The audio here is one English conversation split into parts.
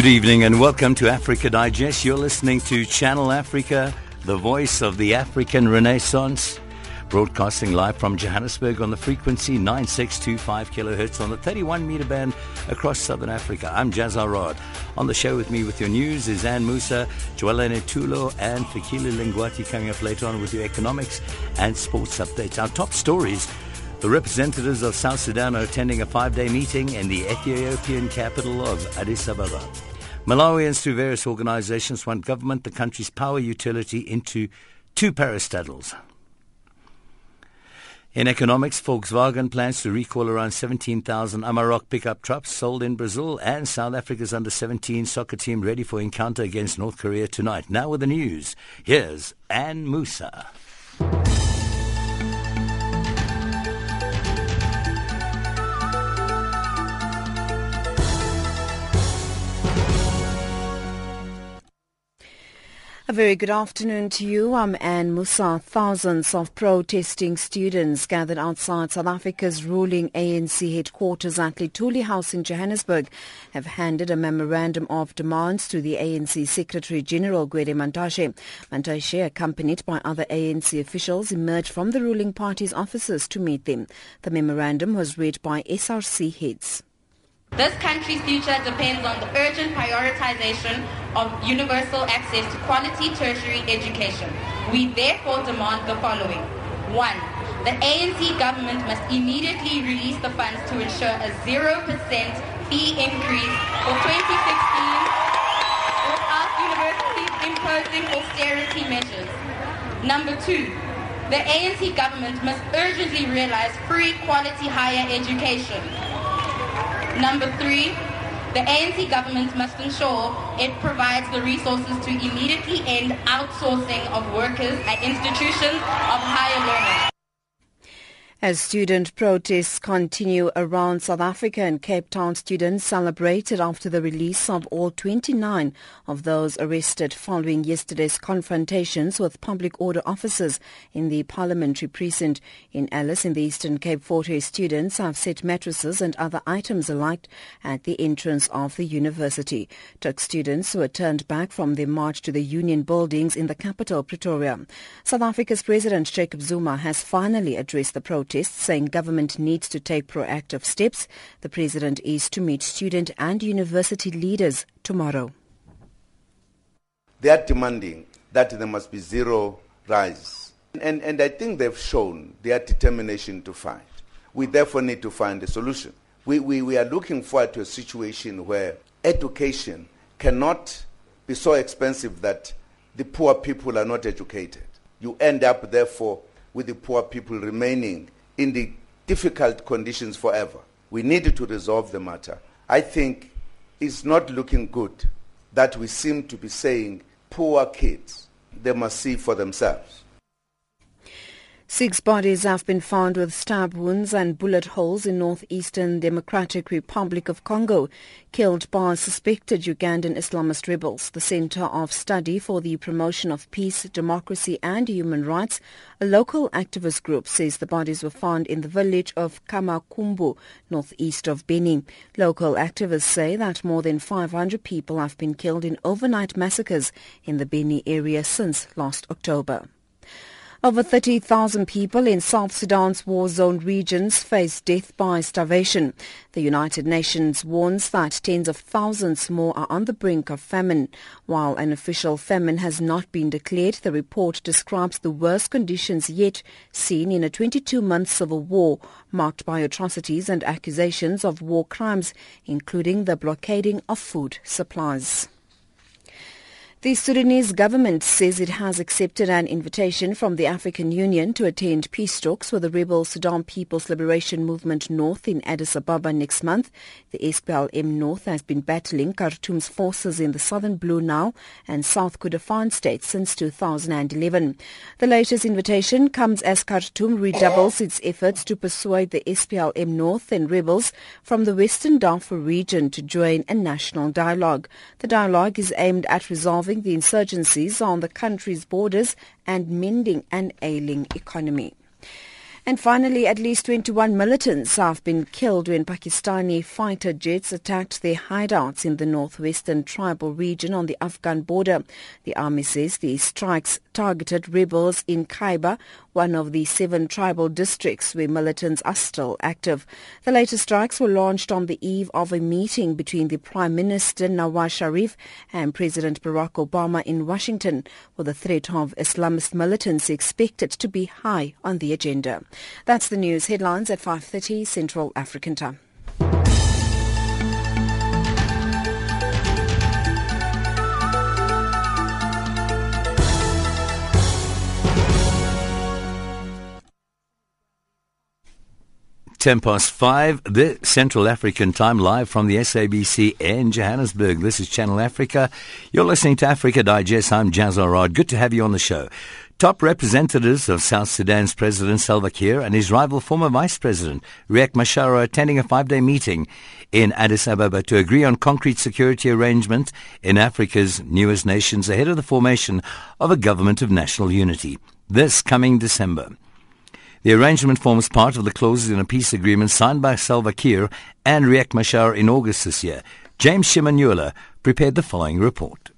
Good evening and welcome to Africa Digest. You're listening to Channel Africa, the voice of the African Renaissance, broadcasting live from Johannesburg on the frequency 9625 kilohertz on the 31 meter band across southern Africa. I'm Jazza Rod. On the show with me with your news is Ann Musa, Joelene Tulo, and Fikile Lingwati coming up later on with your economics and sports updates. Our top stories the representatives of South Sudan are attending a five day meeting in the Ethiopian capital of Addis Ababa. Malawians through various organizations want government, the country's power utility, into two parastatals. In economics, Volkswagen plans to recall around 17,000 Amarok pickup trucks sold in Brazil, and South Africa's under 17 soccer team ready for encounter against North Korea tonight. Now with the news, here's Ann Musa. A very good afternoon to you. I'm Anne Musa. Thousands of protesting students gathered outside South Africa's ruling ANC headquarters at Luthuli House in Johannesburg have handed a memorandum of demands to the ANC Secretary General Gwede Mantashe. Mantashe, accompanied by other ANC officials, emerged from the ruling party's offices to meet them. The memorandum was read by SRC heads. This country's future depends on the urgent prioritization of universal access to quality tertiary education. We therefore demand the following. One, the ANC government must immediately release the funds to ensure a 0% fee increase for 2016 without universities imposing austerity measures. Number two, the ANC government must urgently realize free quality higher education. Number three, the ANC government must ensure it provides the resources to immediately end outsourcing of workers at institutions of higher learning. As student protests continue around South Africa and Cape Town, students celebrated after the release of all 29 of those arrested following yesterday's confrontations with public order officers in the parliamentary precinct. In Alice, in the Eastern Cape, 40 students have set mattresses and other items alight at the entrance of the university. Took students were turned back from their march to the union buildings in the capital, Pretoria. South Africa's President Jacob Zuma has finally addressed the protests protests saying government needs to take proactive steps. The president is to meet student and university leaders tomorrow. They are demanding that there must be zero rise. And, and I think they've shown their determination to fight. We therefore need to find a solution. We, we, we are looking forward to a situation where education cannot be so expensive that the poor people are not educated. You end up, therefore, with the poor people remaining in the difficult conditions forever. We need to resolve the matter. I think it's not looking good that we seem to be saying poor kids, they must see for themselves. Six bodies have been found with stab wounds and bullet holes in northeastern Democratic Republic of Congo, killed by suspected Ugandan Islamist rebels. The Center of Study for the Promotion of Peace, Democracy and Human Rights, a local activist group, says the bodies were found in the village of Kamakumbu, northeast of Beni. Local activists say that more than 500 people have been killed in overnight massacres in the Beni area since last October. Over 30,000 people in South Sudan's war-zone regions face death by starvation. The United Nations warns that tens of thousands more are on the brink of famine. While an official famine has not been declared, the report describes the worst conditions yet seen in a 22-month civil war, marked by atrocities and accusations of war crimes, including the blockading of food supplies. The Sudanese government says it has accepted an invitation from the African Union to attend peace talks with the rebel Sudan People's Liberation Movement North in Addis Ababa next month. The SPLM North has been battling Khartoum's forces in the southern Blue Nile and South Kordofan states since 2011. The latest invitation comes as Khartoum redoubles its efforts to persuade the SPLM North and rebels from the western Darfur region to join a national dialogue. The dialogue is aimed at resolving the insurgencies on the country's borders and mending an ailing economy. And finally, at least 21 militants have been killed when Pakistani fighter jets attacked their hideouts in the northwestern tribal region on the Afghan border. The army says these strikes targeted rebels in Khyber, one of the seven tribal districts where militants are still active. The latest strikes were launched on the eve of a meeting between the Prime Minister Nawaz Sharif and President Barack Obama in Washington, with the threat of Islamist militants expected to be high on the agenda. That's the news headlines at 5:30 Central African Time. Ten past five, the Central African time, live from the SABC in Johannesburg. This is Channel Africa. You're listening to Africa Digest. I'm Jas Arad. Good to have you on the show. Top representatives of South Sudan's President Salva Kiir and his rival former Vice President Riek Machar are attending a five-day meeting in Addis Ababa to agree on concrete security arrangement in Africa's newest nations ahead of the formation of a government of national unity this coming December. The arrangement forms part of the clauses in a peace agreement signed by Salva Kiir and Riek Machar in August this year. James Shimanyula prepared the following report.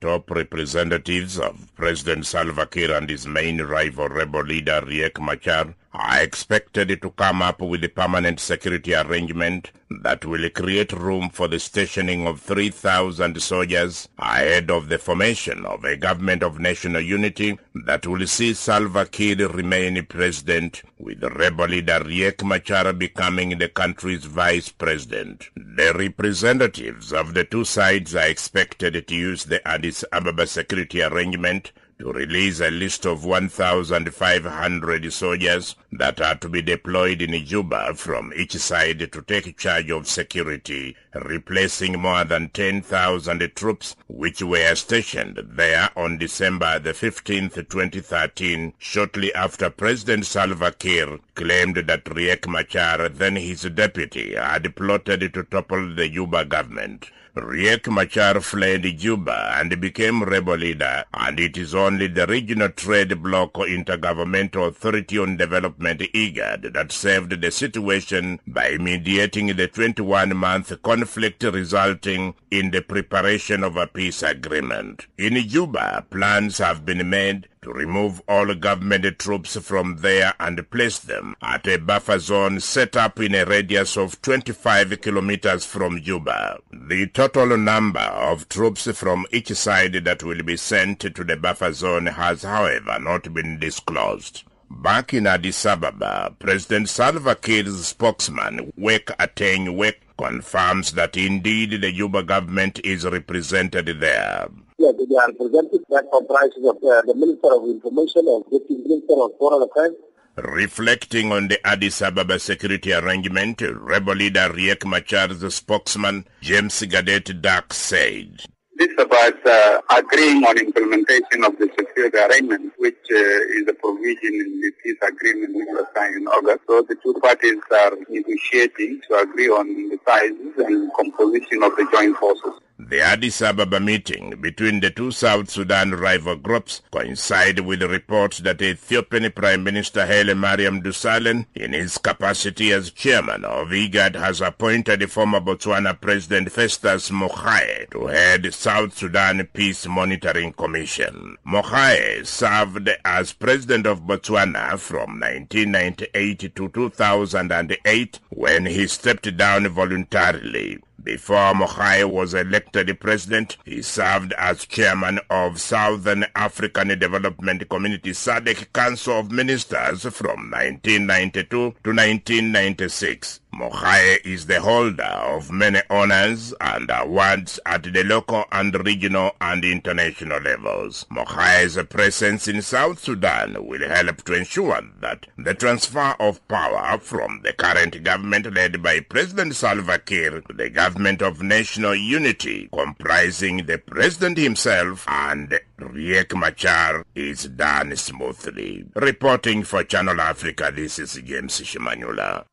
Top representatives of President Salva Kiir and his main rival rebel leader Riek Machar are expected to come up with a permanent security arrangement that will create room for the stationing of 3,000 soldiers ahead of the formation of a government of national unity that will see Salva Kiir remain president, with rebel leader Riek Machar becoming the country's vice president. The representatives of the two sides are expected to use the Addis Ababa security arrangement to release a list of 1,500 soldiers that are to be deployed in Juba from each side to take charge of security, replacing more than 10,000 troops which were stationed there on December the 15th, 2013, shortly after President Salva Kiir claimed that Riek Machar, then his deputy, had plotted to topple the Juba government. Riek Machar fled Juba and became rebel leader, and it is only the Regional Trade Bloc or Intergovernmental Authority on Development IGAD that saved the situation by mediating the 21-month conflict resulting in the preparation of a peace agreement. In Juba, plans have been made to remove all government troops from there and place them at a buffer zone set up in a radius of 25 kilometers from Juba. The total number of troops from each side that will be sent to the buffer zone has, however, not been disclosed. Back in Addis Ababa, President Salva Kiir's spokesman, Wek Ateng Wek, confirms that indeed the Juba government is represented there. Yes, they are represented that comprises of uh, the Minister of Information and Deputy Minister of Foreign Affairs. Reflecting on the Addis Ababa security arrangement, rebel leader Riek Machar's spokesman James Gadet Dak said, This is about uh, agreeing on implementation of the security arrangement, which uh, is a provision in the peace agreement which was signed in August. So the two parties are negotiating to agree on the sizes and composition of the joint forces. The Addis Ababa meeting between the two South Sudan rival groups coincide with reports that Ethiopian Prime Minister Haile Mariam Desalegn, in his capacity as chairman of IGAD, has appointed former Botswana President Festus Mogae to head South Sudan Peace Monitoring Commission. Mogae served as president of Botswana from 1998 to 2008 when he stepped down voluntarily. Before Mogae was elected president, he served as chairman of Southern African Development Community SADC Council of Ministers from 1992 to 1996. Mogae is the holder of many honors and awards at the local and regional and international levels. Mogae's presence in South Sudan will help to ensure that the transfer of power from the current government led by President Salva Kiir to the government of national unity comprising the president himself and Riek Machar is done smoothly. Reporting for Channel Africa, this is James Shimanyula.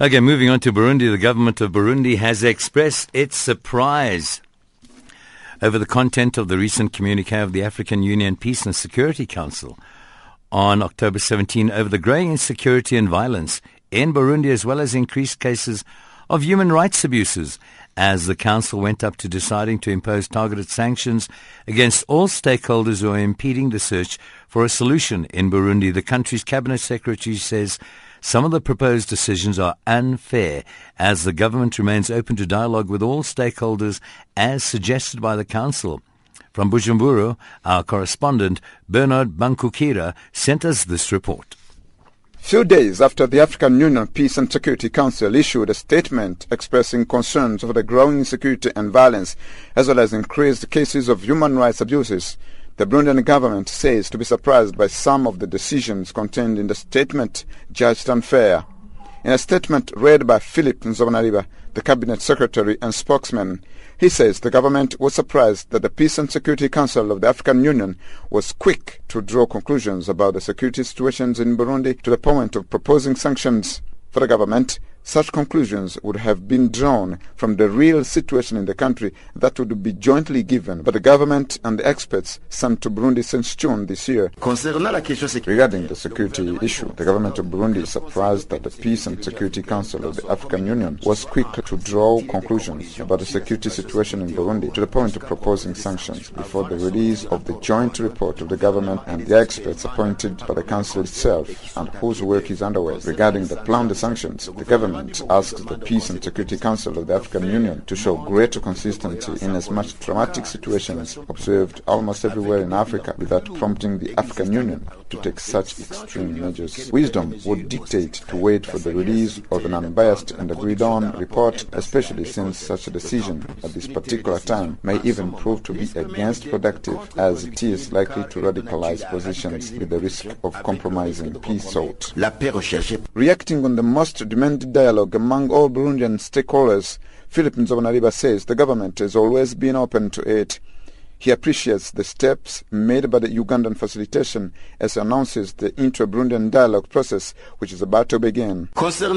Okay, moving on to Burundi. The government of Burundi has expressed its surprise over the content of the recent communique of the African Union Peace and Security Council on October 17 over the growing insecurity and violence in Burundi as well as increased cases of human rights abuses as the council went up to deciding to impose targeted sanctions against all stakeholders who are impeding the search for a solution in Burundi. The country's cabinet secretary says some of the proposed decisions are unfair as the government remains open to dialogue with all stakeholders as suggested by the Council. From Bujumbura, our correspondent Bernard Bankukira sent us this report. Few days after the African Union Peace and Security Council issued a statement expressing concerns over the growing insecurity and violence, as well as increased cases of human rights abuses, the Burundian government says to be surprised by some of the decisions contained in the statement judged unfair. In a statement read by Philip Nzobonariba, the cabinet secretary and spokesman, he says the government was surprised that the Peace and Security Council of the African Union was quick to draw conclusions about the security situations in Burundi to the point of proposing sanctions. For the government, such conclusions would have been drawn from the real situation in the country that would be jointly given by the government and the experts sent to Burundi since June this year. Regarding the security issue, the government of Burundi is surprised that the Peace and Security Council of the African Union was quick to draw conclusions about the security situation in Burundi to the point of proposing sanctions before the release of the joint report of the government and the experts appointed by the council itself and whose work is underway. Regarding the planned sanctions, the government Parliament asked the Peace and Security Council of the African Union to show greater consistency in as much traumatic situations observed almost everywhere in Africa without prompting the African Union to take such extreme measures. Wisdom would dictate to wait for the release of an unbiased and agreed-on report, especially since such a decision at this particular time may even prove to be against productive as it is likely to radicalize positions with the risk of compromising peace sought. Reacting on the most demanded dialogue among all Burundian stakeholders, Philip Nzobonariba says the government has always been open to it. He appreciates the steps made by the Ugandan facilitation as he announces the intra-Burundian dialogue process which is about to begin. Regarding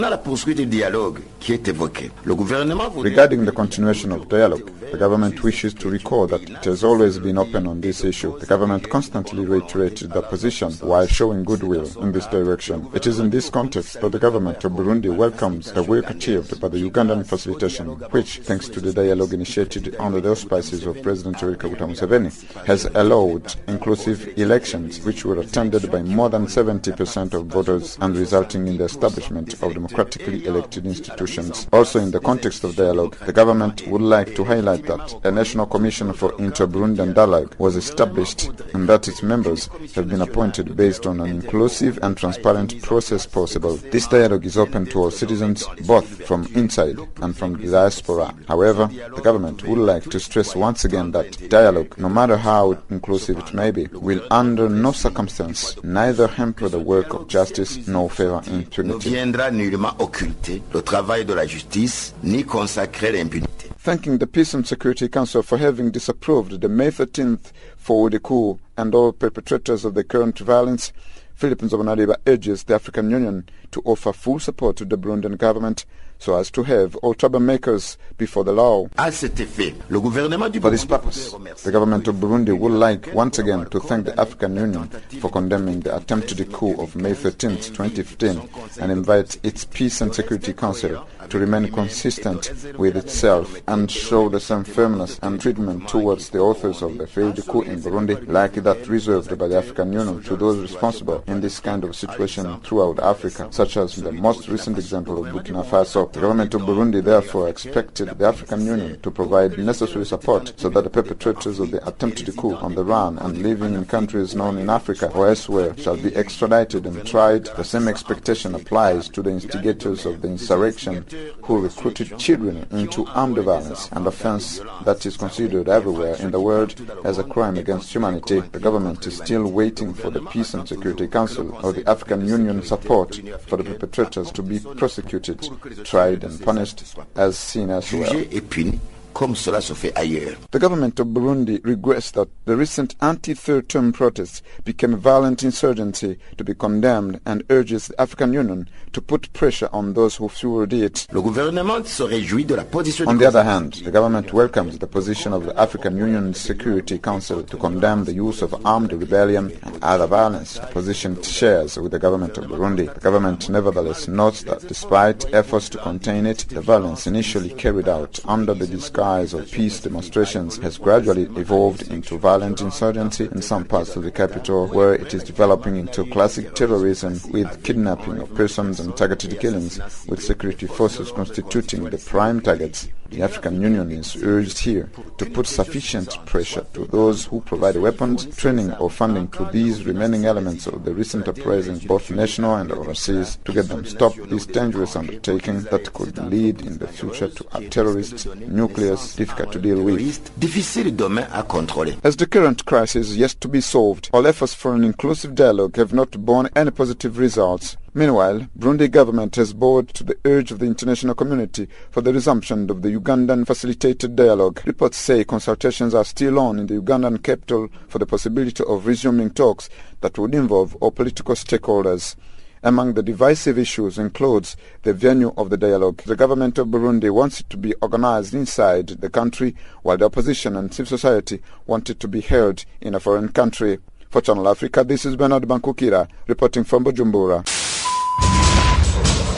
the continuation of dialogue, the government wishes to recall that it has always been open on this issue. The government constantly reiterated the position while showing goodwill in this direction. It is in this context that the government of Burundi welcomes the work achieved by the Ugandan facilitation, which, thanks to the dialogue initiated under the auspices of President Yoweri Kaguta Museveni, has allowed inclusive elections which were attended by more than 70% of voters and resulting in the establishment of democratically elected institutions. Also in the context of dialogue, the government would like to highlight that a National Commission for Inter-Burundian Dialogue was established and that its members have been appointed based on an inclusive and transparent process possible. This dialogue is open to all citizens, both from inside and from the diaspora. However, the government would like to stress once again that dialogue, no matter how inclusive it may be, will under no circumstance neither hamper the work of justice nor favor impunity. viendra nullement occulter le travail de la justice ni consacrer l'impunité. thanking the Peace and Security Council for having disapproved the May 13th forward coup and all perpetrators of the current violence, Philippines of Nzobonariba urges the African Union to offer full support to the Burundian government so as to have all troublemakers before the law. For this purpose, the government of Burundi would like once again to thank the African Union for condemning the attempted coup of May 13, 2015, and invite its Peace and Security Council to remain consistent with itself and show the same firmness and treatment towards the authors of the failed coup in Burundi like that reserved by the African Union to those responsible in this kind of situation throughout Africa, such as the most recent example of Burkina Faso. The government of Burundi therefore expected the African Union to provide necessary support so that the perpetrators of the attempted coup on the run and living in countries known in Africa or elsewhere shall be extradited and tried. The same expectation applies to the instigators of the insurrection who recruited children into armed violence, an offense that is considered everywhere in the world as a crime against humanity. The government is still waiting for the Peace and Security Council or the African Union support for the perpetrators to be prosecuted, tried and punished as seen elsewhere comme cela se fait ailleurs. The government of Burundi regrets that the recent anti-third term protests became a violent insurgency to be condemned and urges the African Union to put pressure on those who fueled it. on the other hand, the government welcomes the position of the African Union Security Council to condemn the use of armed rebellion and other violence, a position it shares with the government of Burundi. The government nevertheless notes that despite efforts to contain it, the violence initially carried out under the disguise of peace demonstrations has gradually evolved into violent insurgency in some parts of the capital where it is developing into classic terrorism with kidnapping of persons and targeted killings with security forces constituting the prime targets. The African Union is urged here to put sufficient pressure to those who provide weapons, training or funding to these remaining elements of the recent uprising, both national and overseas, to get them stop this dangerous undertaking that could lead in the future to a terrorist nucleus difficult to deal with. As the current crisis is yet to be solved, all efforts for an inclusive dialogue have not borne any positive results. Meanwhile, Burundi government has bowed to the urge of the international community for the resumption of the Ugandan facilitated dialogue. Reports say consultations are still on in the Ugandan capital for the possibility of resuming talks that would involve all political stakeholders. Among the divisive issues includes the venue of the dialogue. The government of Burundi wants it to be organized inside the country, while the opposition and civil society want it to be held in a foreign country. For Channel Africa, this is Bernard Bankukira reporting from Bujumbura.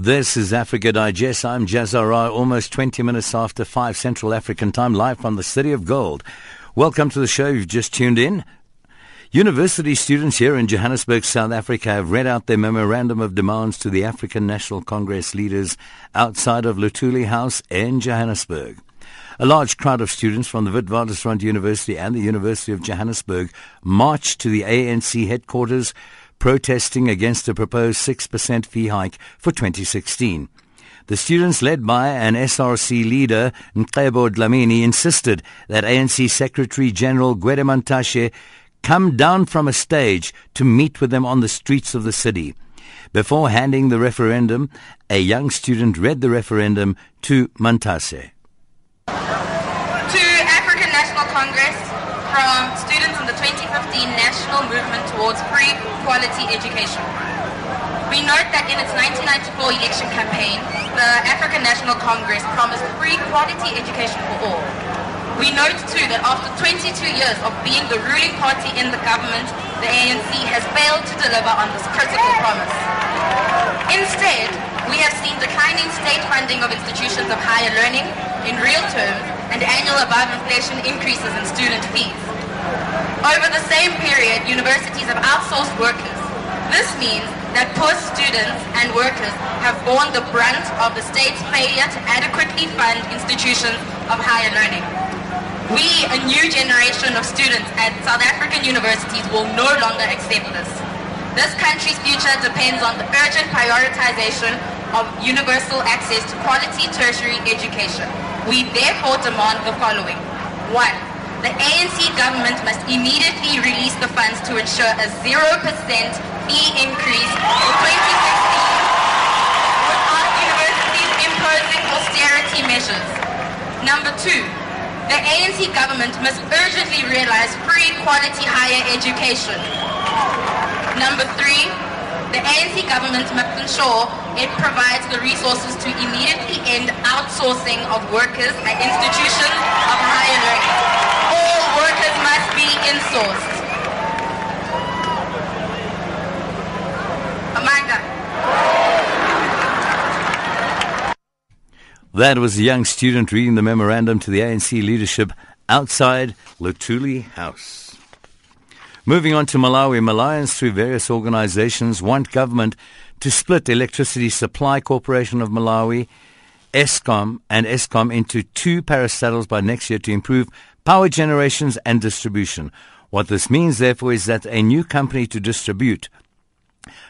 This is Africa Digest. I'm Jazara, almost 20 minutes after 5 Central African time, live from the City of Gold. Welcome to the show. You've just tuned in. University students here in Johannesburg, South Africa have read out their memorandum of demands to the African National Congress leaders outside of Luthuli House in Johannesburg. A large crowd of students from the Witwatersrand University and the University of Johannesburg marched to the ANC headquarters protesting against a proposed 6% fee hike for 2016. The students, led by an SRC leader, Mcebo Dlamini, insisted that ANC Secretary General Gwede Mantashe come down from a stage to meet with them on the streets of the city. Before handing the referendum, a young student read the referendum to Mantashe. To African National Congress, from students in the 2015 National Movement Towards Free Quality Education. We note that in its 1994 election campaign, the African National Congress promised free quality education for all. We note too that after 22 years of being the ruling party in the government, the ANC has failed to deliver on this critical promise. Instead, we have seen declining state funding of institutions of higher learning in real terms and annual above inflation increases in student fees. Over the same period, universities have outsourced workers. This means that poor students and workers have borne the brunt of the state's failure to adequately fund institutions of higher learning. We, a new generation of students at South African universities, will no longer accept this. This country's future depends on the urgent prioritization of universal access to quality tertiary education. We therefore demand the following. One, the ANC government must immediately release the funds to ensure a 0% fee increase for 2016 without universities imposing austerity measures. Number two, the ANC government must urgently realize free quality higher education. Number three, the ANC government must ensure it provides the resources to immediately end outsourcing of workers at institutions of higher learning. All workers must be insourced. Amanda. That was a young student reading the memorandum to the ANC leadership outside Luthuli House. Moving on to Malawi, Malawians through various organizations want government to split Electricity Supply Corporation of Malawi, ESCOM, and ESCOM into two parastatals by next year to improve power generations and distribution. What this means, therefore, is that a new company to distribute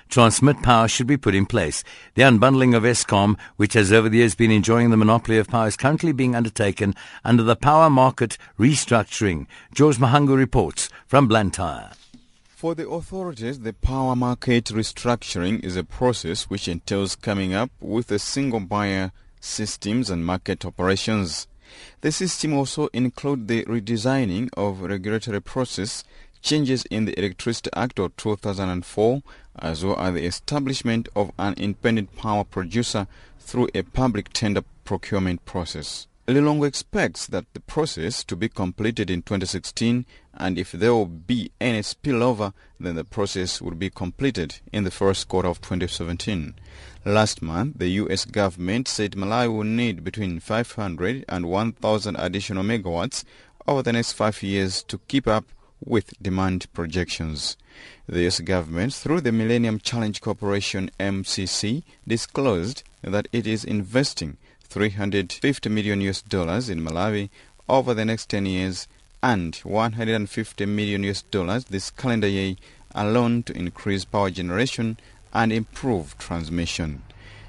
transmit power should be put in place. The unbundling of ESCOM, which has over the years been enjoying the monopoly of power, is currently being undertaken under the power market restructuring. George Mahangu reports from Blantyre. For the authorities, the power market restructuring is a process which entails coming up with a single buyer systems and market operations. The system also includes the redesigning of regulatory process, changes in the Electricity Act of 2004, as well as the establishment of an independent power producer through a public tender procurement process. Lilongwe expects that the process to be completed in 2016 and if there will be any spillover then the process will be completed in the first quarter of 2017. Last month the US government said Malawi will need between 500 and 1000 additional megawatts over the next 5 years to keep up with demand projections. The US government, through the Millennium Challenge Corporation MCC, disclosed that it is investing 350 million US dollars in Malawi over the next 10 years and 150 million US dollars this calendar year alone to increase power generation and improve transmission.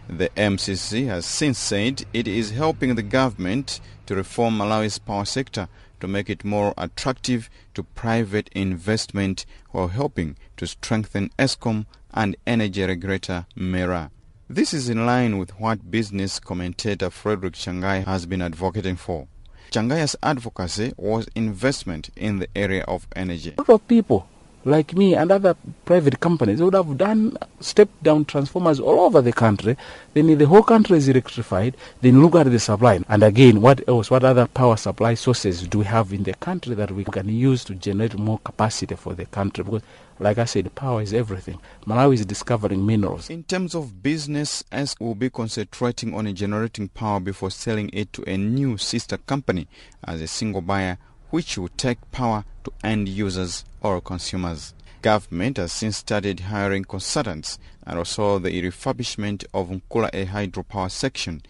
The MCC has since said it is helping the government to reform Malawi's power sector to make it more attractive to private investment while helping to strengthen ESCOM and energy regulator MERA. This is in line with what business commentator Frederick Changai has been advocating for. Changai's advocacy was investment in the area of energy. A lot of people like me and other private companies would have done step down transformers all over the country. Then the whole country is electrified. Then look at the supply. And again, what else? What other power supply sources do we have in the country that we can use to generate more capacity for the country? Because like I said, power is everything. Malawi is discovering minerals. In terms of business, S will be concentrating on generating power before selling it to a new sister company as a single buyer, which will take power to end users or consumers. Government has since started hiring consultants and also the refurbishment of Nkula A hydropower section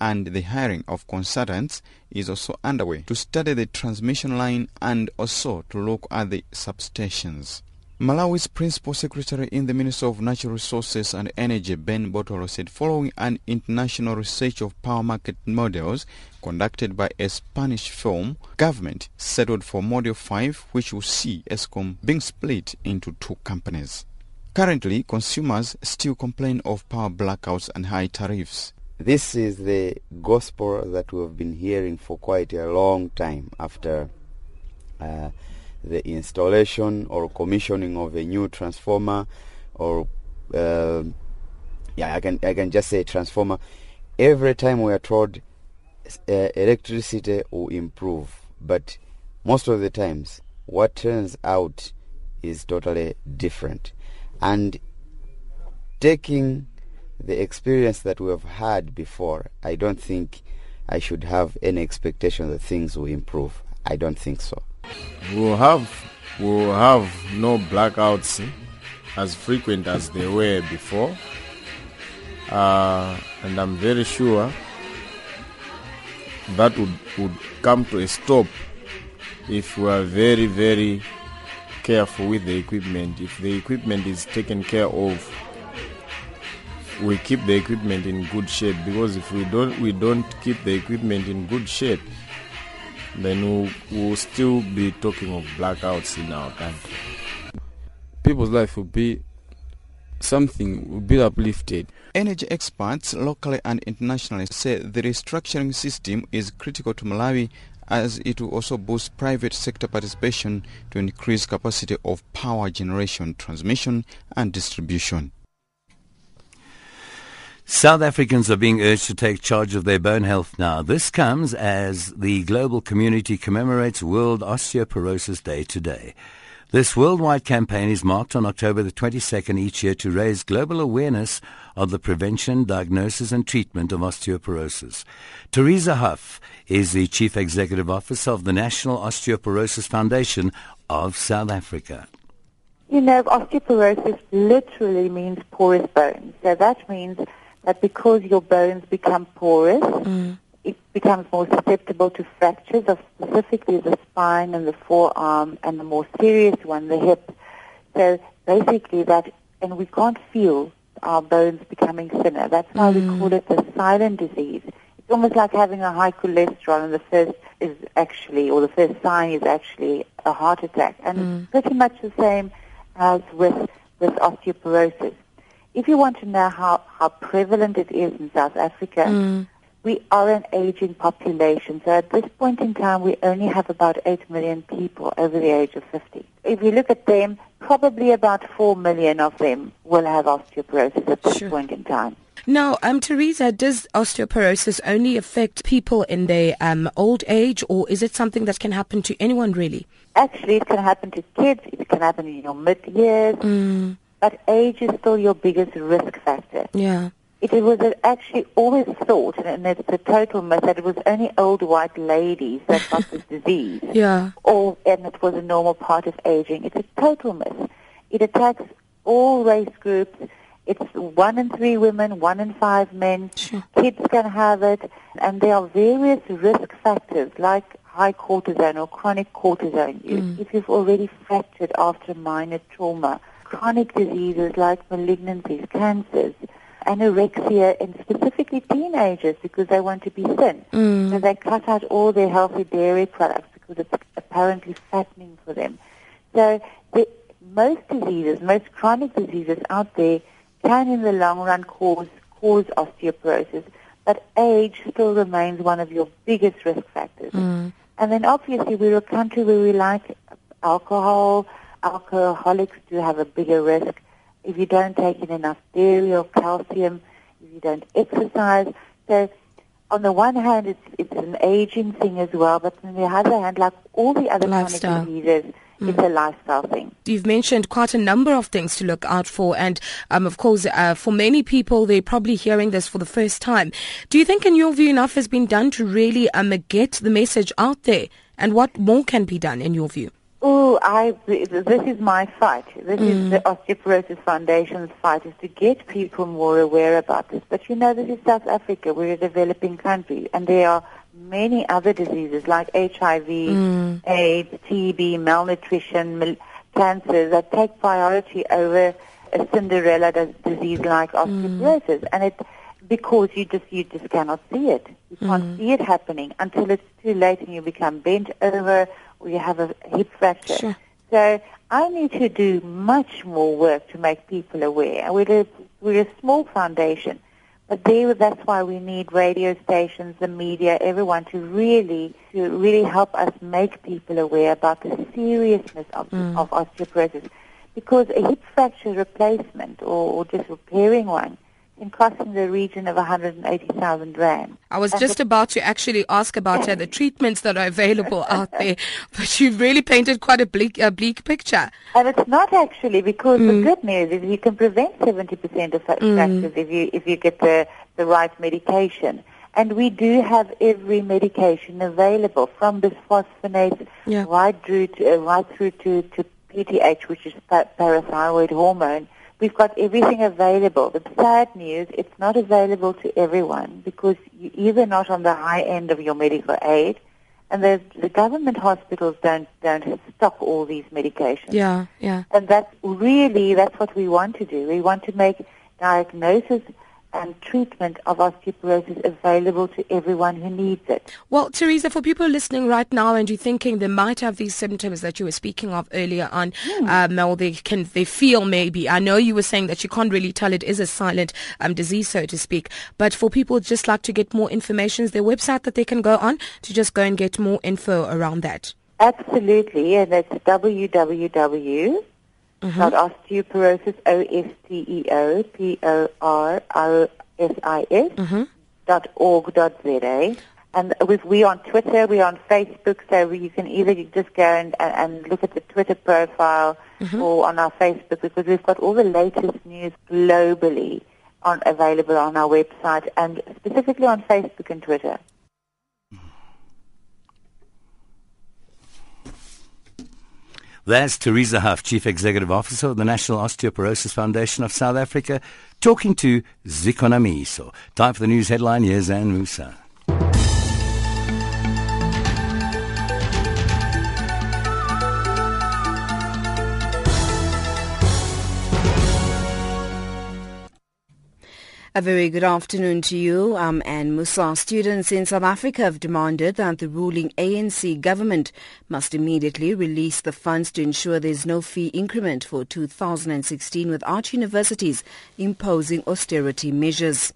and the hiring of consultants is also underway to study the transmission line and also to look at the substations. Malawi's principal secretary in the Ministry of Natural Resources and Energy, Ben Botolo, said following an international research of power market models conducted by a Spanish firm, government settled for Model 5, which will see ESCOM being split into two companies. Currently, consumers still complain of power blackouts and high tariffs. This is the gospel that we have been hearing for quite a long time after uh, the installation or commissioning of a new transformer or uh, yeah, I can I can just say transformer. Every time we are told uh, electricity will improve, but most of the times what turns out is totally different. And taking the experience that we have had before, I don't think I should have any expectation that things will improve. I don't think so. We'll have we'll have no blackouts as frequent as they were before. Uh, and I'm very sure that would, would come to a stop if we are very, very careful with the equipment. If the equipment is taken care of, we keep the equipment in good shape because if we don't we don't keep the equipment in good shape then we'll, we'll still be talking of blackouts in our country people's life will be something will be uplifted Energy experts locally and internationally say the restructuring system is critical to Malawi as it will also boost private sector participation to increase capacity of power generation, transmission and distribution. South Africans are being urged to take charge of their bone health now. This comes as the global community commemorates World Osteoporosis Day today. This worldwide campaign is marked on October the 22nd each year to raise global awareness of the prevention, diagnosis and treatment of osteoporosis. Teresa Huff is the Chief Executive Officer of the National Osteoporosis Foundation of South Africa. You know, osteoporosis literally means porous bones. So that means that because your bones become porous, mm. it becomes more susceptible to fractures of specifically the spine and the forearm and the more serious one, the hip. So basically that, and we can't feel our bones becoming thinner. That's why mm. we call it the silent disease. It's almost like having a high cholesterol and the first is actually, or the first sign is actually a heart attack. And mm. it's pretty much the same as with, with osteoporosis. If you want to know how, how prevalent it is in South Africa, mm. we are an aging population. So at this point in time, we only have about 8 million people over the age of 50. If you look at them, probably about 4 million of them will have osteoporosis at this sure. point in time. Now, um, Teresa, does osteoporosis only affect people in their um, old age, or is it something that can happen to anyone really? Actually, it can happen to kids. It can happen in your mid years. Mm. But age is still your biggest risk factor. Yeah. It was actually always thought, and it's a total myth, that it was only old white ladies that got this disease. Yeah. Or, and it was a normal part of aging. It's a total myth. It attacks all race groups. It's one in three women, one in five men. Sure. Kids can have it. And there are various risk factors like high cortisone or chronic cortisone. Mm. If you've already fractured after minor trauma, chronic diseases like malignancies, cancers, anorexia, and specifically teenagers because they want to be thin. Mm. So they cut out all their healthy dairy products because it's apparently fattening for them. So the, most diseases, most chronic diseases out there can in the long run cause, cause osteoporosis, but age still remains one of your biggest risk factors. Mm. And then obviously we're a country where we like alcohol, alcoholics do have a bigger risk if you don't take in enough dairy or calcium, if you don't exercise. So on the one hand, it's, it's an aging thing as well, but on the other hand, like all the other lifestyle. chronic diseases, mm. it's a lifestyle thing. You've mentioned quite a number of things to look out for, and um, of course, uh, for many people, they're probably hearing this for the first time. Do you think, in your view, enough has been done to really um, get the message out there? And what more can be done, in your view? Oh, I, this is my fight. This mm. is the Osteoporosis Foundation's fight, is to get people more aware about this. But you know, this is South Africa. We're a developing country, and there are many other diseases like HIV, mm. AIDS, TB, malnutrition, mal- cancer that take priority over a Cinderella disease like mm. osteoporosis. Mm. And it, because you just, you just cannot see it. You can't mm. see it happening until it's too late and you become bent over you have a hip fracture. Sure. So I need to do much more work to make people aware. We're a, we're a small foundation, but there, that's why we need radio stations, the media, everyone to really, to really help us make people aware about the seriousness of, mm. of osteoporosis. Because a hip fracture replacement or, or just repairing one in the region of 180,000 rand. I was And just about to actually ask about uh, the treatments that are available out there, but you've really painted quite a bleak, a bleak picture. And it's not actually because the good news is you can prevent 70% of fa- Mm. fractures if you if you get the the right medication. And we do have every medication available from bisphosphonates Yeah. right through to, uh, right through to, to PTH, which is parathyroid hormone. We've got everything available. The sad news, it's not available to everyone because you either not on the high end of your medical aid, and the, the government hospitals don't don't stock all these medications. Yeah, yeah. And that's really, that's what we want to do. We want to make diagnosis and treatment of osteoporosis available to everyone who needs it. Well, Teresa, for people listening right now and you're thinking they might have these symptoms that you were speaking of earlier on, um, or they can they feel maybe. I know you were saying that you can't really tell it is a silent um, disease, so to speak. But for people just like to get more information, is there a website that they can go on to just go and get more info around that? Absolutely, and that's www. Dot mm-hmm. osteoporosis, O-S-T-E-O-P-O-R-O-S-I-S mm-hmm. dot org dot Z-A. And we we on Twitter, we're on Facebook, so you can either just go and, and, and look at the Twitter profile mm-hmm. or on our Facebook because we've got all the latest news globally on available on our website and specifically on Facebook and Twitter. That's Teresa Huff, Chief Executive Officer of the National Osteoporosis Foundation of South Africa, talking to Zikona Miso. Time for the news headline. Here's Ann Musa. A very good afternoon to you. Um, I'm Anne Musa. Students in South Africa have demanded that the ruling ANC government must immediately release the funds to ensure there is no fee increment for 2016 with without universities imposing austerity measures.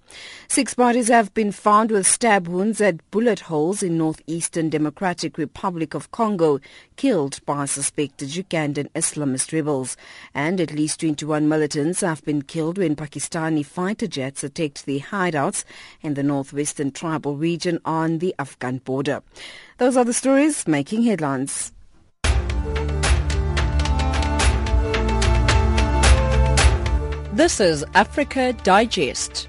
Six bodies have been found with stab wounds at bullet holes in northeastern Democratic Republic of Congo, killed by suspected Ugandan Islamist rebels. And at least 21 militants have been killed when Pakistani fighter jets attacked the hideouts in the northwestern tribal region on the Afghan border. Those are the stories making headlines. This is Africa Digest.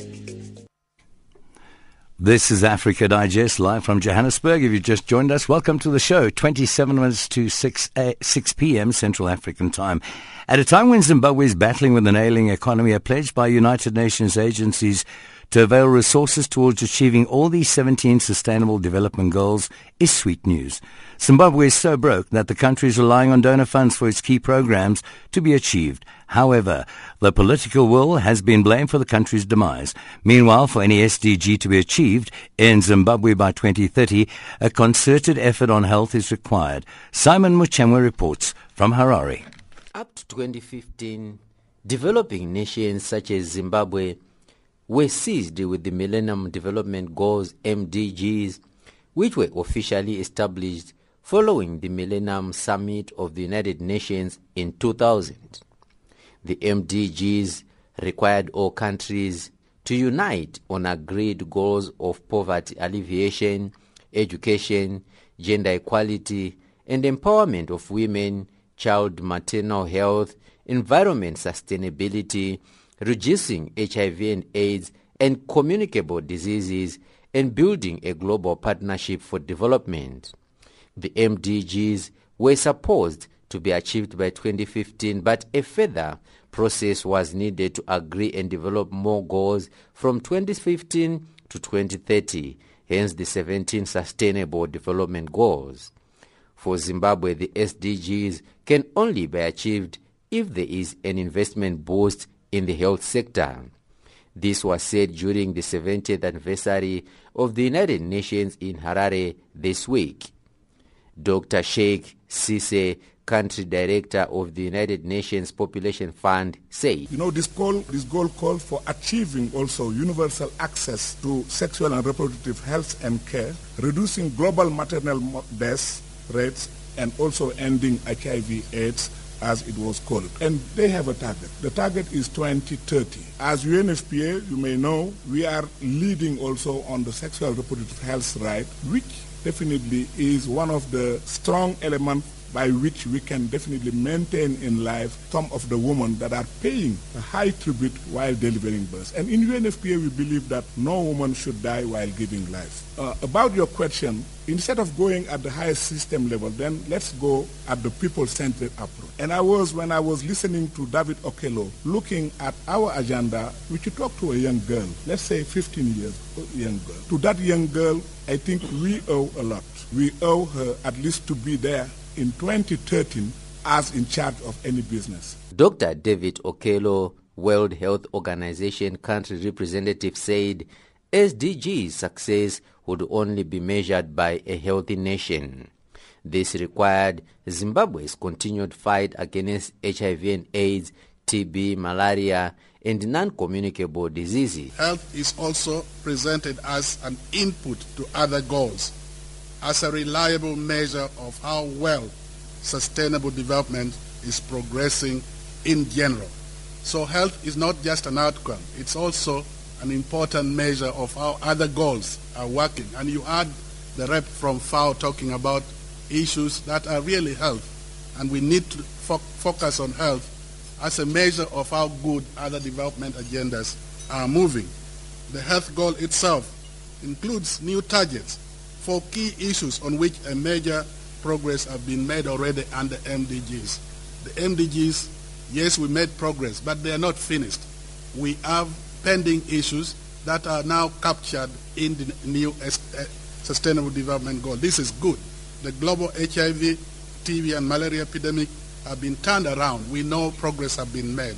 This is Africa Digest live from Johannesburg. If you've just joined us, welcome to the show. 27 minutes to 6, a 6 p.m. Central African Time. At a time when Zimbabwe is battling with an ailing economy, a pledge by United Nations agencies to avail resources towards achieving all these 17 sustainable development goals is sweet news. Zimbabwe is so broke that the country is relying on donor funds for its key programs to be achieved. However, the political will has been blamed for the country's demise. Meanwhile, for any SDG to be achieved in Zimbabwe by 2030, a concerted effort on health is required. Simon Muchemwe reports from Harare. Up to 2015, developing nations such as Zimbabwe were seized with the Millennium Development Goals MDGs, which were officially established following the Millennium Summit of the United Nations in 2000. The MDGs required all countries to unite on agreed goals of poverty alleviation, education, gender equality, and empowerment of women, child maternal health, environment sustainability, reducing HIV and AIDS and communicable diseases, and building a global partnership for development. The MDGs were supposed to be achieved by 2015, but a further process was needed to agree and develop more goals from 2015 to 2030. hence the 17 Sustainable Development Goals. For Zimbabwe, the SDGs can only be achieved if there is an investment boost in the health sector. This was said during the 70th anniversary of the United Nations in Harare this week. Dr. Cheikh Cisse, country director of the United Nations Population Fund, said, You know, this goal, this goal calls for achieving also universal access to sexual and reproductive health and care, reducing global maternal deaths rates, and also ending HIV AIDS as it was called. And they have a target. The target is 2030. As UNFPA, you may know, we are leading also on the sexual reproductive health right, which definitely is one of the strong elements by which we can definitely maintain in life some of the women that are paying a high tribute while delivering birth. And in UNFPA, we believe that no woman should die while giving life. Uh, about your question, instead of going at the highest system level, then let's go at the people-centered approach. And I was, when I was listening to David Okello, looking at our agenda, we should talk to a young girl, let's say 15 years young girl. To that young girl, I think we owe a lot. We owe her at least to be there in 2013 as in charge of any business. Dr. David Okello, World Health Organization country representative, said SDG's success would only be measured by a healthy nation. This required Zimbabwe's continued fight against HIV and AIDS, TB, malaria, and non-communicable diseases. Health is also presented as an input to other goals as a reliable measure of how well sustainable development is progressing in general. So health is not just an outcome, it's also an important measure of how other goals are working. And you add the rep from FAO talking about issues that are really health, and we need to fo- focus on health as a measure of how good other development agendas are moving. The health goal itself includes new targets for key issues on which a major progress have been made already under MDGs. The MDGs, yes, we made progress, but they are not finished. We have pending issues that are now captured in the new eh, Sustainable Development Goal. This is good. The global HIV, TB, and malaria epidemic have been turned around. We know progress have been made.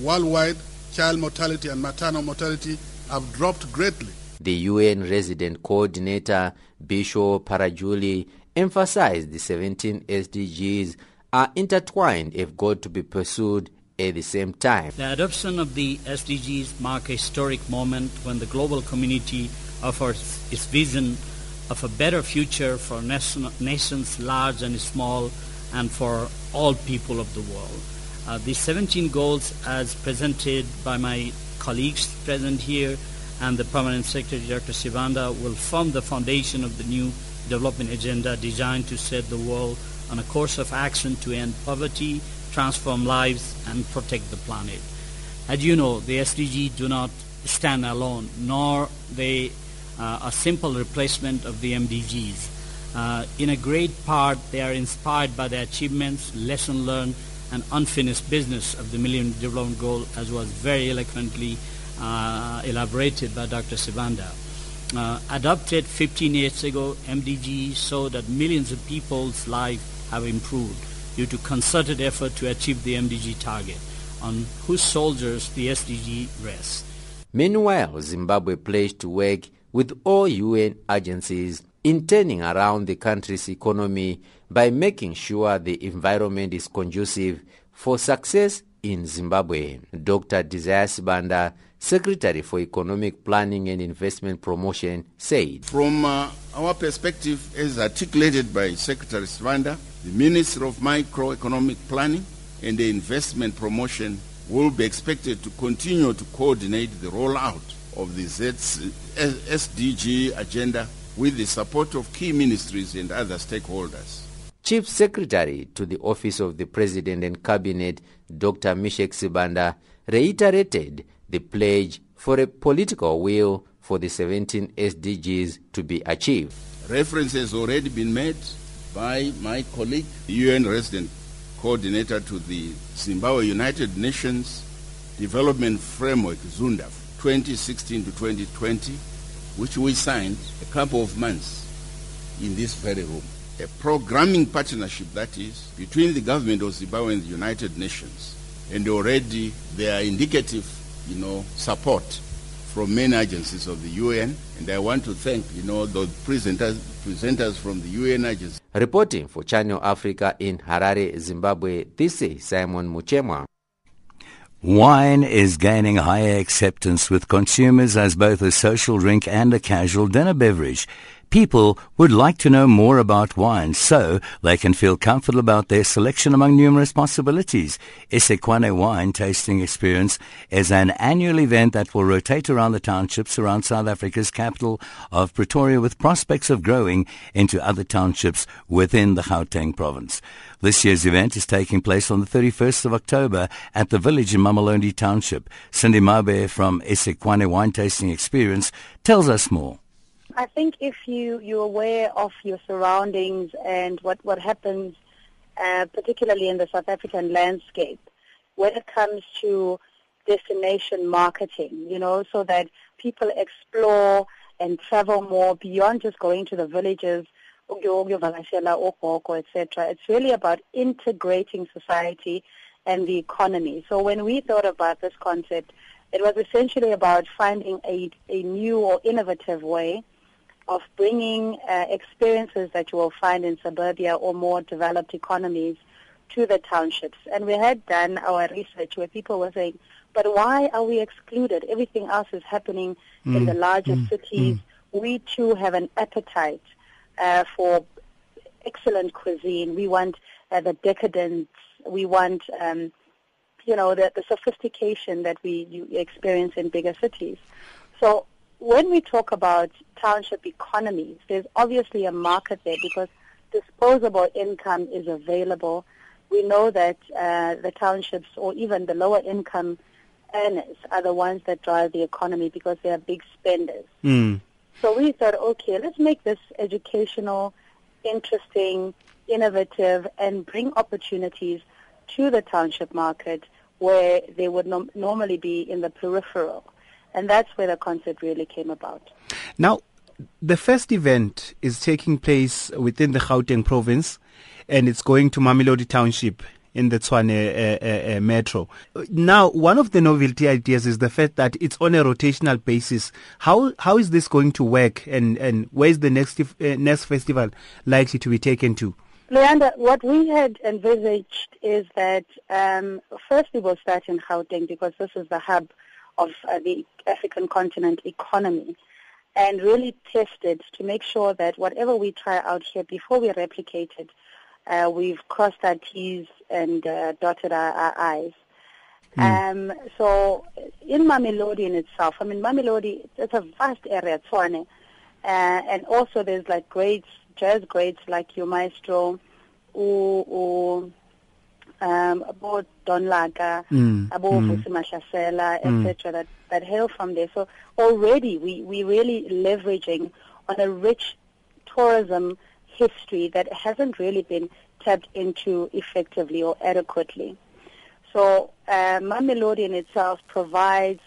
Worldwide, child mortality and maternal mortality have dropped greatly. The UN resident coordinator, Bishow Parajuli, emphasized the 17 SDGs are intertwined if got to be pursued at the same time. The adoption of the SDGs mark a historic moment when the global community offers its vision of a better future for nation, nations large and small and for all people of the world. Uh, the 17 goals as presented by my colleagues present here and the Permanent Secretary Dr. Sibanda will form the foundation of the new development agenda designed to set the world on a course of action to end poverty, transform lives, and protect the planet. As you know, the SDG do not stand alone, nor they uh, a simple replacement of the MDGs. Uh, in a great part, they are inspired by the achievements, lesson learned, and unfinished business of the Millennium Development Goal, as was very eloquently uh, elaborated by Dr. Sibanda. Uh, adopted 15 years ago, MDG saw that millions of people's lives have improved due to concerted effort to achieve the MDG target, on whose shoulders the SDG rests. Meanwhile, Zimbabwe pledged to work with all UN agencies in turning around the country's economy by making sure the environment is conducive for success in Zimbabwe. Dr. Desire Sibanda Secretary for Economic Planning and Investment Promotion, said. From uh, our perspective, as articulated by Secretary Sibanda, the Minister of Macroeconomic Planning and the Investment Promotion will be expected to continue to coordinate the rollout of the SDG agenda with the support of key ministries and other stakeholders. Chief Secretary to the Office of the President and Cabinet, Dr. Mishek Sibanda, reiterated the pledge for a political will for the 17 SDGs to be achieved. Reference has already been made by my colleague, UN resident coordinator to the Zimbabwe United Nations Development Framework, ZUNDAF, 2016 to 2020, which we signed a couple of months in this very room. A programming partnership, that is, between the government of Zimbabwe and the United Nations. And already there are indicative, you know, support from many agencies of the UN. And I want to thank, you know, the presenters, presenters from the UN agency. Reporting for Channel Africa in Harare, Zimbabwe, this is Simon Muchemwa. Wine is gaining higher acceptance with consumers as both a social drink and a casual dinner beverage. People would like to know more about wine so they can feel comfortable about their selection among numerous possibilities. Isekwane Wine Tasting Experience is an annual event that will rotate around the townships around South Africa's capital of Pretoria with prospects of growing into other townships within the Gauteng province. This year's event is taking place on the 31st of October at the village in Mamelodi Township. Cindy Mabe from Isekwane Wine Tasting Experience tells us more. I think if you, you're aware of your surroundings and what, what happens, uh, particularly in the South African landscape, when it comes to destination marketing, you know, so that people explore and travel more beyond just going to the villages, etc. It's really about integrating society and the economy. So when we thought about this concept, it was essentially about finding a, a new or innovative way of bringing uh, experiences that you will find in suburbia or more developed economies to the townships. And we had done our research where people were saying, but why are we excluded? Everything else is happening mm. in the larger mm. cities. Mm. We too have an appetite uh, for excellent cuisine. We want uh, the decadence. We want, um, you know, the, the sophistication that we you experience in bigger cities. So when we talk about township economies, there's obviously a market there because disposable income is available. We know that uh, the townships or even the lower income earners are the ones that drive the economy because they are big spenders. Mm. So we thought, okay, let's make this educational, interesting, innovative, and bring opportunities to the township market where they would no- normally be in the peripheral. And that's where the concept really came about. Now, the first event is taking place within the Gauteng province and it's going to Mamelodi Township in the Tshwane uh, uh, uh, metro. Now, one of the novelty ideas is the fact that it's on a rotational basis. How how is this going to work, and and where is the next uh, next festival likely to be taken to? Leander, what we had envisaged is that um, first we will start in Gauteng because this is the hub of uh, the African continent economy and really test it to make sure that whatever we try out here before we replicate it, uh, we've crossed our T's and uh, dotted our, our I's. Mm. Um, so in Mamelodi in itself, I mean, Mamelodi, it's a vast area, Tshwane, uh, and also there's like grades, jazz grades like your maestro, or, um, about Don Laka, mm. about mm. Etc. Mm. that, that hail from there. So already we, we really leveraging on a rich tourism history that hasn't really been tapped into effectively or adequately. So uh, Mamelodi in itself provides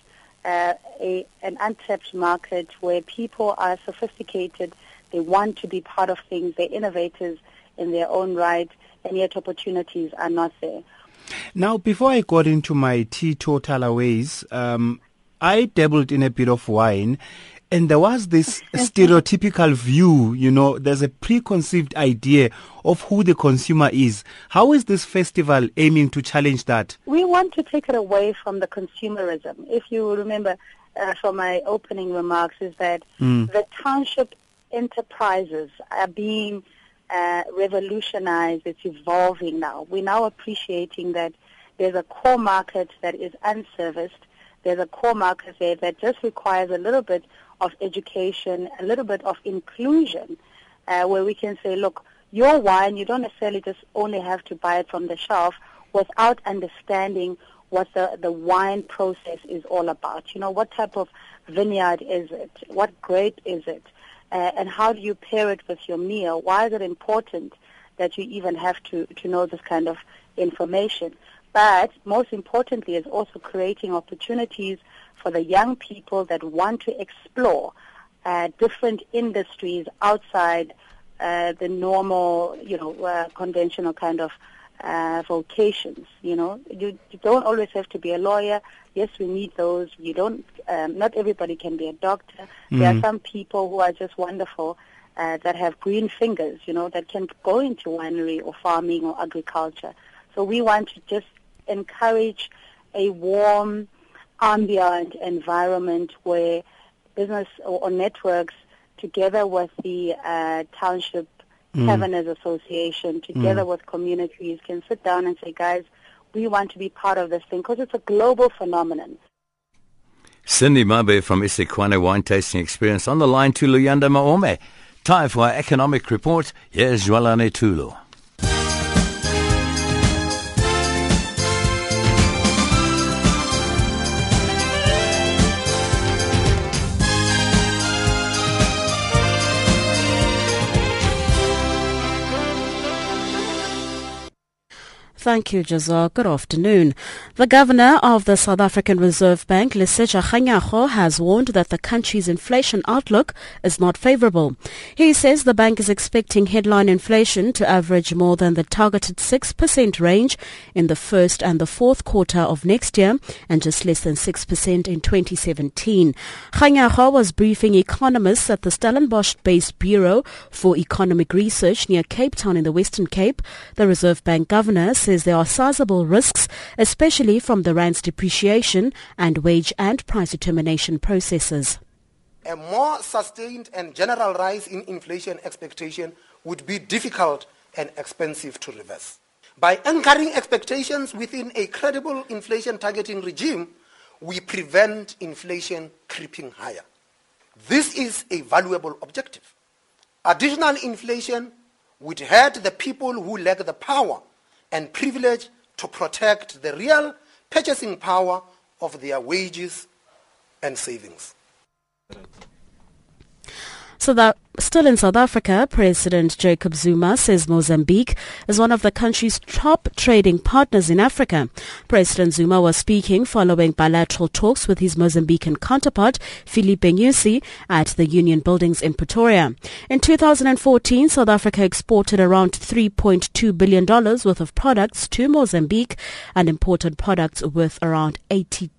uh, a, an untapped market where people are sophisticated, they want to be part of things, they're innovators in their own right, and yet opportunities are not there. Now, before I got into my teetotaler ways, um, I dabbled in a bit of wine, and there was this stereotypical view, you know, there's a preconceived idea of who the consumer is. How is this festival aiming to challenge that? We want to take it away from the consumerism. If you remember uh, from my opening remarks, is that mm. the township enterprises are being uh, revolutionized. It's evolving now. We're now appreciating that there's a core market that is unserviced. There's a core market there that just requires a little bit of education, a little bit of inclusion, uh, where we can say, look, your wine, you don't necessarily just only have to buy it from the shelf without understanding what the, the wine process is all about. You know, what type of vineyard is it? What grape is it? uh, and how do you pair it with your meal? Why is it important that you even have to, to know this kind of information? But most importantly is also creating opportunities for the young people that want to explore uh, different industries outside uh, the normal, you know, uh, conventional kind of uh, vocations. You know, you, you, don't always have to be a lawyer. Yes, we need those. You don't. Um, not everybody can be a doctor. Mm. There are mm. some people who are just wonderful uh, that have green fingers. You know, that can go into winery or farming or agriculture. So we want to just encourage a warm, ambient environment where business or, or networks, together with the uh, township mm. Taverners Association, together mm. with communities, can sit down and say, guys, we want to be part of this thing because it's a global phenomenon. Cindy Mabe from Isikwane Wine Tasting Experience on the line to Luyanda Maome. Time for our economic report. Here's Jwalane Tulu. Thank you, Jazar. Good afternoon. The governor of the South African Reserve Bank, Lesetja Kganyago, has warned that the country's inflation outlook is not favorable. He says the bank is expecting headline inflation to average more than the targeted 6% range in the first and the fourth quarter of next year and just less than 6% in 2017. Kganyago was briefing economists at the Stellenbosch-based Bureau for Economic Research near Cape Town in the Western Cape. The Reserve Bank governor says says there are sizable risks, especially from the rand's depreciation and wage and price determination processes. A more sustained and general rise in inflation expectation would be difficult and expensive to reverse. By anchoring expectations within a credible inflation targeting regime, we prevent inflation creeping higher. This is a valuable objective. Additional inflation would hurt the people who lack the power and privilege to protect the real purchasing power of their wages and savings. So that still in South Africa, President Jacob Zuma says Mozambique is one of the country's top trading partners in Africa. President Zuma was speaking following bilateral talks with his Mozambican counterpart, Filipe Nyusi, at the Union Buildings in Pretoria. In 2014, South Africa exported around $3.2 billion worth of products to Mozambique and imported products worth around 80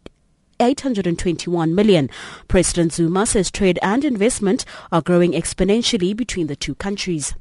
821 million. President Zuma says trade and investment are growing exponentially between the two countries.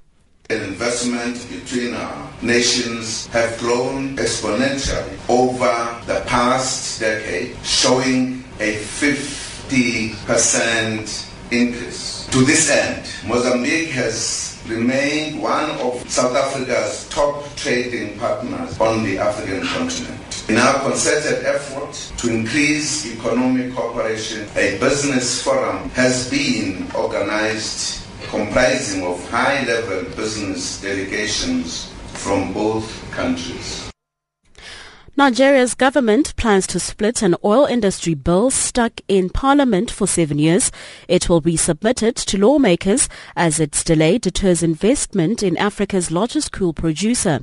And Investment between our nations have grown exponentially over the past decade, showing a 50% increase. To this end, Mozambique has remained one of South Africa's top trading partners on the African continent. In our concerted effort to increase economic cooperation, a business forum has been organized comprising of high-level business delegations from both countries. Nigeria's government plans to split an oil industry bill stuck in parliament for seven years. It will be submitted to lawmakers as its delay deters investment in Africa's largest coal producer.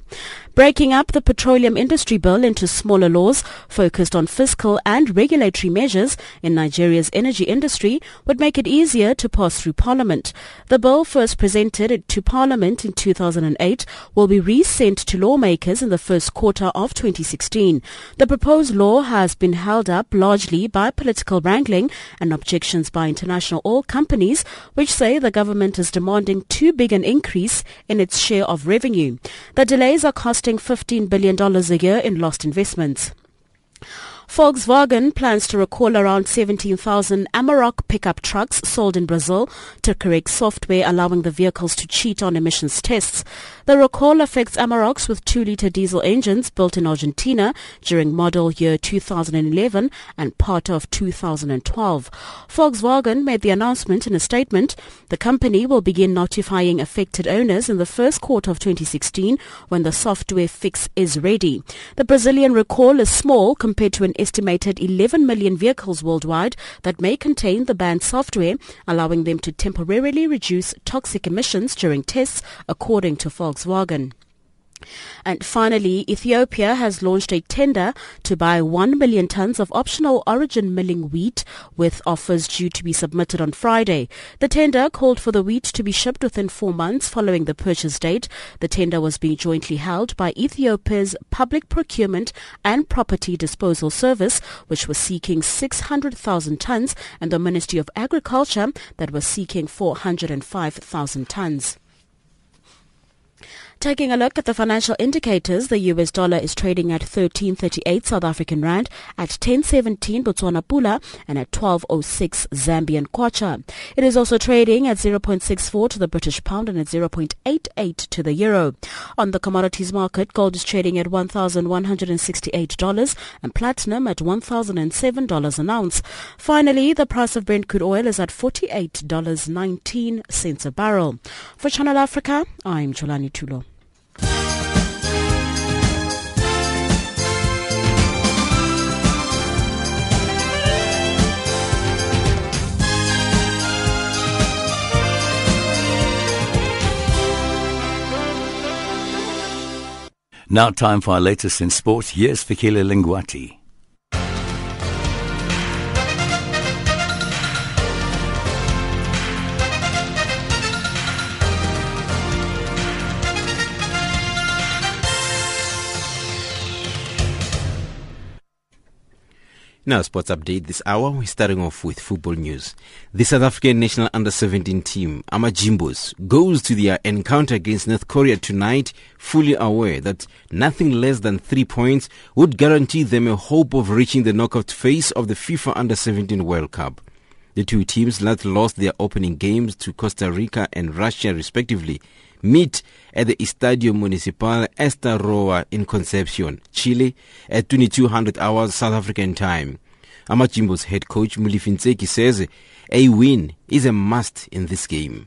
Breaking up the petroleum industry bill into smaller laws focused on fiscal and regulatory measures in Nigeria's energy industry would make it easier to pass through parliament. The bill first presented to parliament in 2008 will be resent to lawmakers in the first quarter of 2016. The proposed law has been held up largely by political wrangling and objections by international oil companies, which say the government is demanding too big an increase in its share of revenue. The delays are costing $15 billion a year in lost investments. Volkswagen plans to recall around 17,000 Amarok pickup trucks sold in Brazil to correct software allowing the vehicles to cheat on emissions tests. The recall affects Amaroks with 2-litre diesel engines built in Argentina during model year 2011 and part of 2012. Volkswagen made the announcement in a statement. The company will begin notifying affected owners in the first quarter of 2016 when the software fix is ready. The Brazilian recall is small compared to an estimated 11 million vehicles worldwide that may contain the banned software, allowing them to temporarily reduce toxic emissions during tests, according to Volkswagen. And finally, Ethiopia has launched a tender to buy 1 million tons of optional origin milling wheat with offers due to be submitted on Friday. The tender called for the wheat to be shipped within four months following the purchase date. The tender was being jointly held by Ethiopia's Public Procurement and Property Disposal Service, which was seeking 600,000 tons, and the Ministry of Agriculture that was seeking 405,000 tons. Taking a look at the financial indicators, the US dollar is trading at 13.38 South African rand, at 10.17 Botswana pula, and at 12.06 Zambian kwacha. It is also trading at 0.64 to the British pound and at 0.88 to the euro. On the commodities market, gold is trading at $1,168 and platinum at $1,007 an ounce. Finally, the price of Brent crude oil is at $48.19 a barrel. For Channel Africa, I'm Cholani Tulo. Now time for our latest in sport. Here's Fikile Lingwati. Now, sports update this hour. We're starting off with football news. The South African national under 17 team, Amajimbos, goes to their encounter against North Korea tonight, fully aware that nothing less than three points would guarantee them a hope of reaching the knockout phase of the FIFA under 17 World Cup. The two teams that lost their opening games to Costa Rica and Russia respectively meet at the Estadio Municipal Ester Roa in Concepcion, Chile at 2200 hours South African time. Amajimbo's head coach Molefi says a win is a must in this game.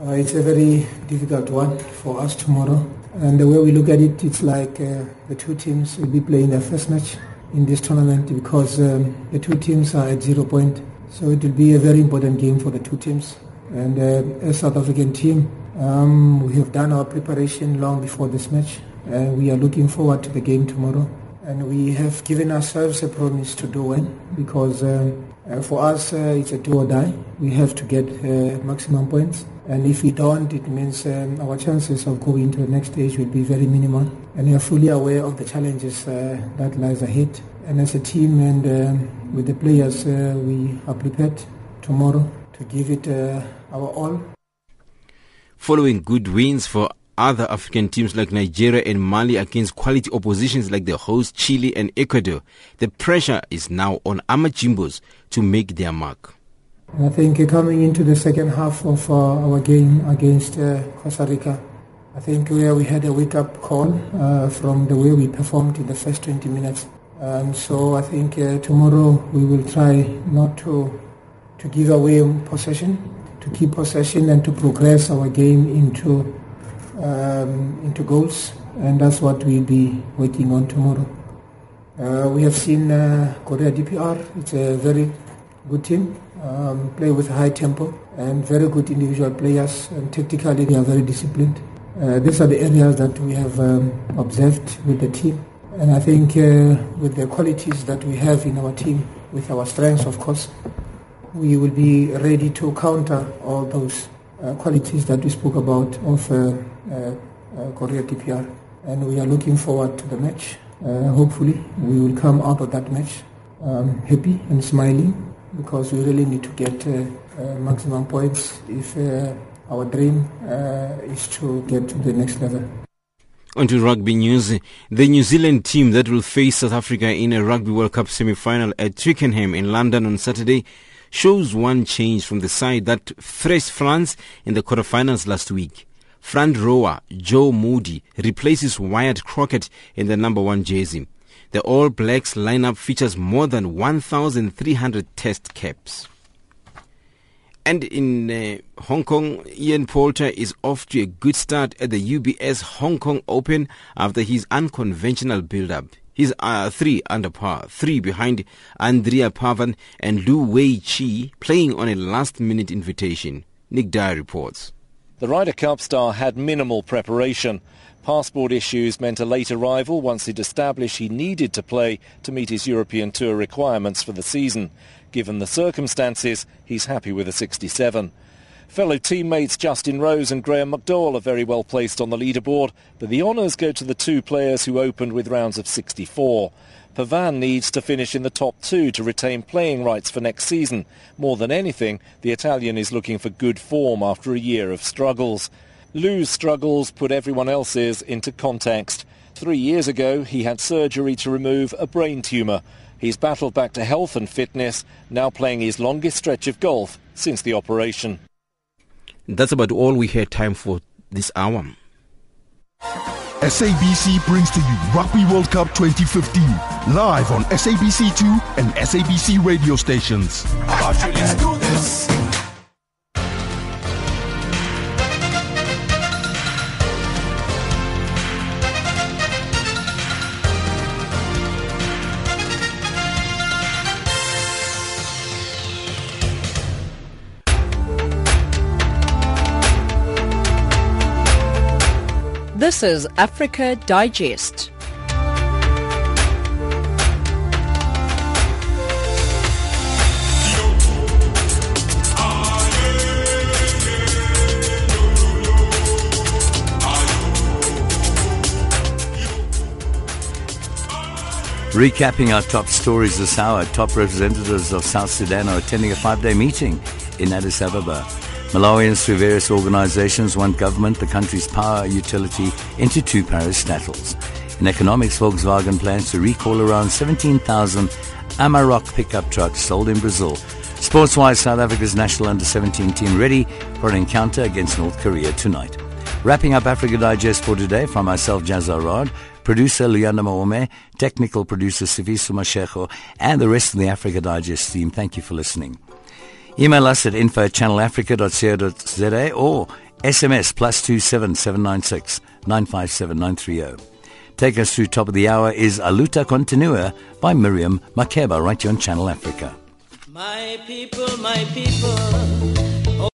Uh, it's a very difficult one for us tomorrow. And the way we look at it, it's like uh, the two teams will be playing their first match in this tournament because um, the two teams are at zero point. So it will be a very important game for the two teams. And uh, as South African team, um, we have done our preparation long before this match. and we are looking forward to the game tomorrow. And we have given ourselves a promise to do well because um, uh, for us uh, it's a do or die. We have to get uh, maximum points. And if we don't, it means um, our chances of going to the next stage will be very minimal. And we are fully aware of the challenges uh, that lies ahead. And as a team and um, with the players, uh, we are prepared tomorrow to give it our all following good wins for other African teams like Nigeria and Mali against quality oppositions like the host Chile and Ecuador. The pressure is now on Amajimbos to make their mark. I think coming into the second half of uh, our game against uh, Costa Rica, I think we had a wake-up call uh, from the way we performed in the first 20 minutes. So I think uh, tomorrow we will try not to to give away possession to keep possession and to progress our game into um, into goals, and that's what we'll be working on tomorrow. Uh, we have seen uh, Korea DPR. It's a very good team, um, play with high tempo and very good individual players, and tactically they are very disciplined. Uh, these are the areas that we have um, observed with the team. And I think uh, with the qualities that we have in our team, with our strengths, of course, we will be ready to counter all those uh, qualities that we spoke about of uh, uh, uh Korea DPR. And we are looking forward to the match. Uh, hopefully, we will come out of that match um, happy and smiling because we really need to get maximum points if our dream is to get to the next level. On to rugby news. The New Zealand team that will face South Africa in a Rugby World Cup semi-final at Twickenham in London on Saturday shows one change from the side that faced France in the quarterfinals last week. Front rower Joe Moody replaces Wyatt Crockett in the number one jersey. The All Blacks lineup features more than 1,300 test caps. And in uh, Hong Kong, Ian Poulter is off to a good start at the UBS Hong Kong Open after his unconventional build-up. He's uh, three under par, three behind Andrea Pavan and Lu Wei-chih playing on a last minute invitation. Nick Dyer reports. The Ryder Cup star had minimal preparation. Passport issues meant a late arrival once he'd established he needed to play to meet his European Tour requirements for the season. Given the circumstances, he's happy with a 67. Fellow teammates Justin Rose and Graeme McDowell are very well placed on the leaderboard, but the honours go to the two players who opened with rounds of 64. Pavan needs to finish in the top two to retain playing rights for next season. More than anything, the Italian is looking for good form after a year of struggles. Lu's struggles put everyone else's into context. Three years ago, he had surgery to remove a brain tumour. He's battled back to health and fitness, now playing his longest stretch of golf since the operation. That's about all we had time for this hour. SABC brings to you Rugby World Cup 2015 live on SABC2 and SABC radio stations. This is Africa Digest. Recapping our top stories this hour, top representatives of South Sudan are attending a five-day meeting in Addis Ababa. Malawians through various organizations want government, the country's power utility, into two parastatals. In economics, Volkswagen plans to recall around 17,000 Amarok pickup trucks sold in Brazil. Sports-wise, South Africa's national under-17 team ready for an encounter against North Korea tonight. Wrapping up Africa Digest for today from myself, Jazza Rod, producer Luyanda Maome, technical producer Sivisu Mashego, and the rest of the Africa Digest team. Thank you for listening. Email us at infochannelafrica.co.za or SMS plus two seven seven nine six nine five seven nine three zero. Take us through top of the hour is Aluta Continua by Miriam Makeba right here on Channel Africa. My people, my people.